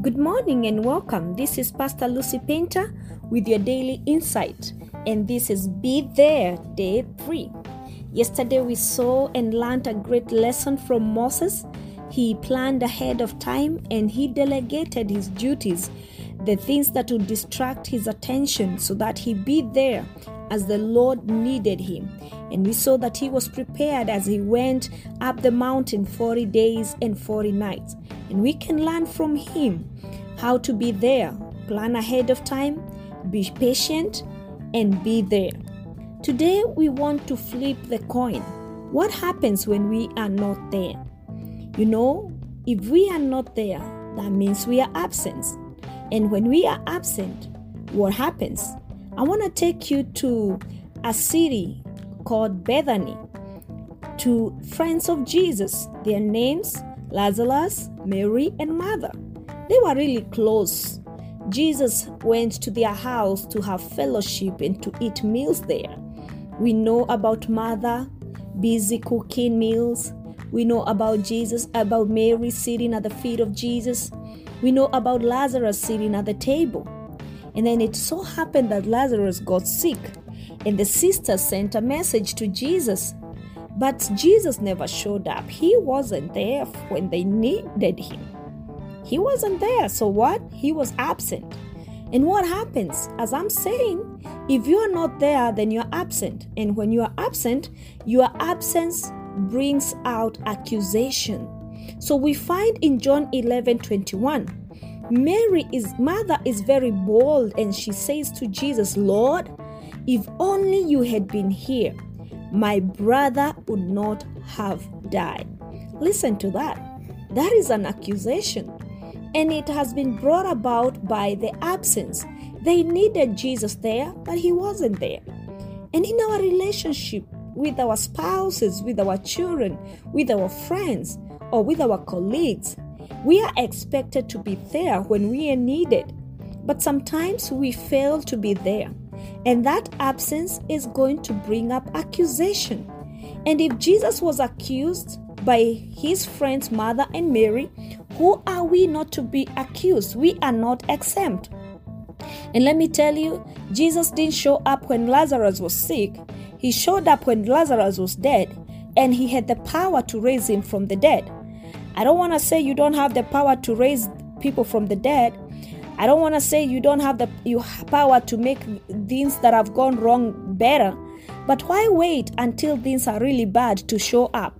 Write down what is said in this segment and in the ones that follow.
Good morning and welcome. This is Pastor Lucy Painter with your daily insight, and this is Be There Day 3. Yesterday we saw and learned a great lesson from Moses. He planned ahead of time and he delegated his duties, the things that would distract his attention, so that he be there as the Lord needed him. And we saw that he was prepared as he went up the mountain 40 days and 40 nights. And we can learn from him how to be there, plan ahead of time, be patient, and be there. Today, we want to flip the coin. What happens when we are not there? You know, if we are not there, that means we are absent. And when we are absent, what happens? I want to take you to a city called Bethany, to friends of Jesus. Their names Lazarus, Mary, and Martha. They were really close. Jesus went to their house to have fellowship and to eat meals there. We know about Martha busy cooking meals. We know about Jesus, about Mary sitting at the feet of Jesus. We know about Lazarus sitting at the table. And then it so happened that Lazarus got sick, and the sisters sent a message to Jesus. But Jesus never showed up. He wasn't there when they needed him. He wasn't there. So what? He was absent. And what happens? As I'm saying, if you are not there, then you're absent. And when you are absent, your absence brings out accusation. So we find in John 11 21, Mary is Martha is very bold and she says to Jesus, Lord, if only you had been here, my brother would not have died. Listen to that. That is an accusation. And it has been brought about by the absence. They needed Jesus there, but he wasn't there. And in our relationship with our spouses, with our children, with our friends, or with our colleagues, we are expected to be there when we are needed. But sometimes we fail to be there. And that absence is going to bring up accusation. And if Jesus was accused by his friends Martha and Mary, who are we not to be accused? We are not exempt. And let me tell you, Jesus didn't show up when Lazarus was sick. He showed up when Lazarus was dead, and he had the power to raise him from the dead. I don't want to say you don't have the power to raise people from the dead. I don't want to say you don't have the you power to make things that have gone wrong better. But why wait until things are really bad to show up?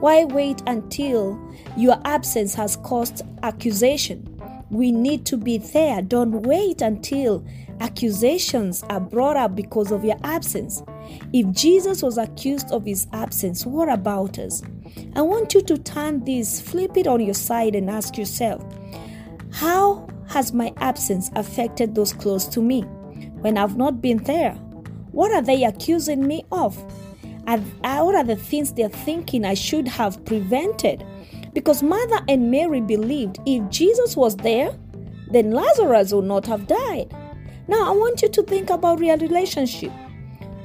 Why wait until your absence has caused accusation? We need to be there. Don't wait until accusations are brought up because of your absence. If Jesus was accused of his absence, what about us? I want you to turn this, flip it on your side, and ask yourself how has my absence affected those close to me? When I've not been there, what are they accusing me of? What are the things they're thinking I should have prevented? Because Martha and Mary believed if Jesus was there, then Lazarus would not have died. Now, I want you to think about your relationship.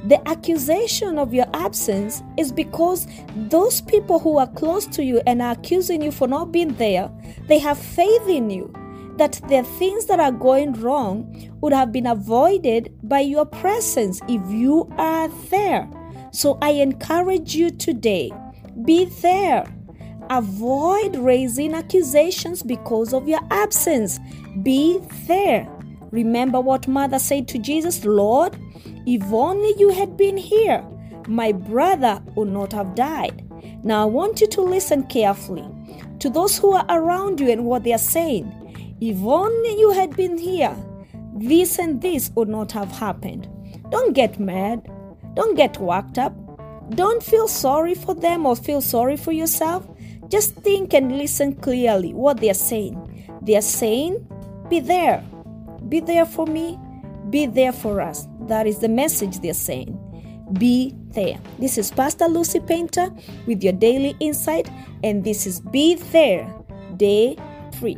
The accusation of your absence is because those people who are close to you and are accusing you for not being there, they have faith in you that the things that are going wrong would have been avoided by your presence if you are there. So I encourage you today be there. Avoid raising accusations because of your absence. Be there. Remember what Martha said to Jesus Lord, if only you had been here, my brother would not have died. Now I want you to listen carefully to those who are around you and what they are saying. If only you had been here, this and this would not have happened. Don't get mad. Don't get worked up. Don't feel sorry for them or feel sorry for yourself. Just think and listen clearly what they are saying. They are saying, Be there. Be there for me. Be there for us. That is the message they're saying. Be there. This is Pastor Lucy Painter with your daily insight, and this is Be There, Day 3.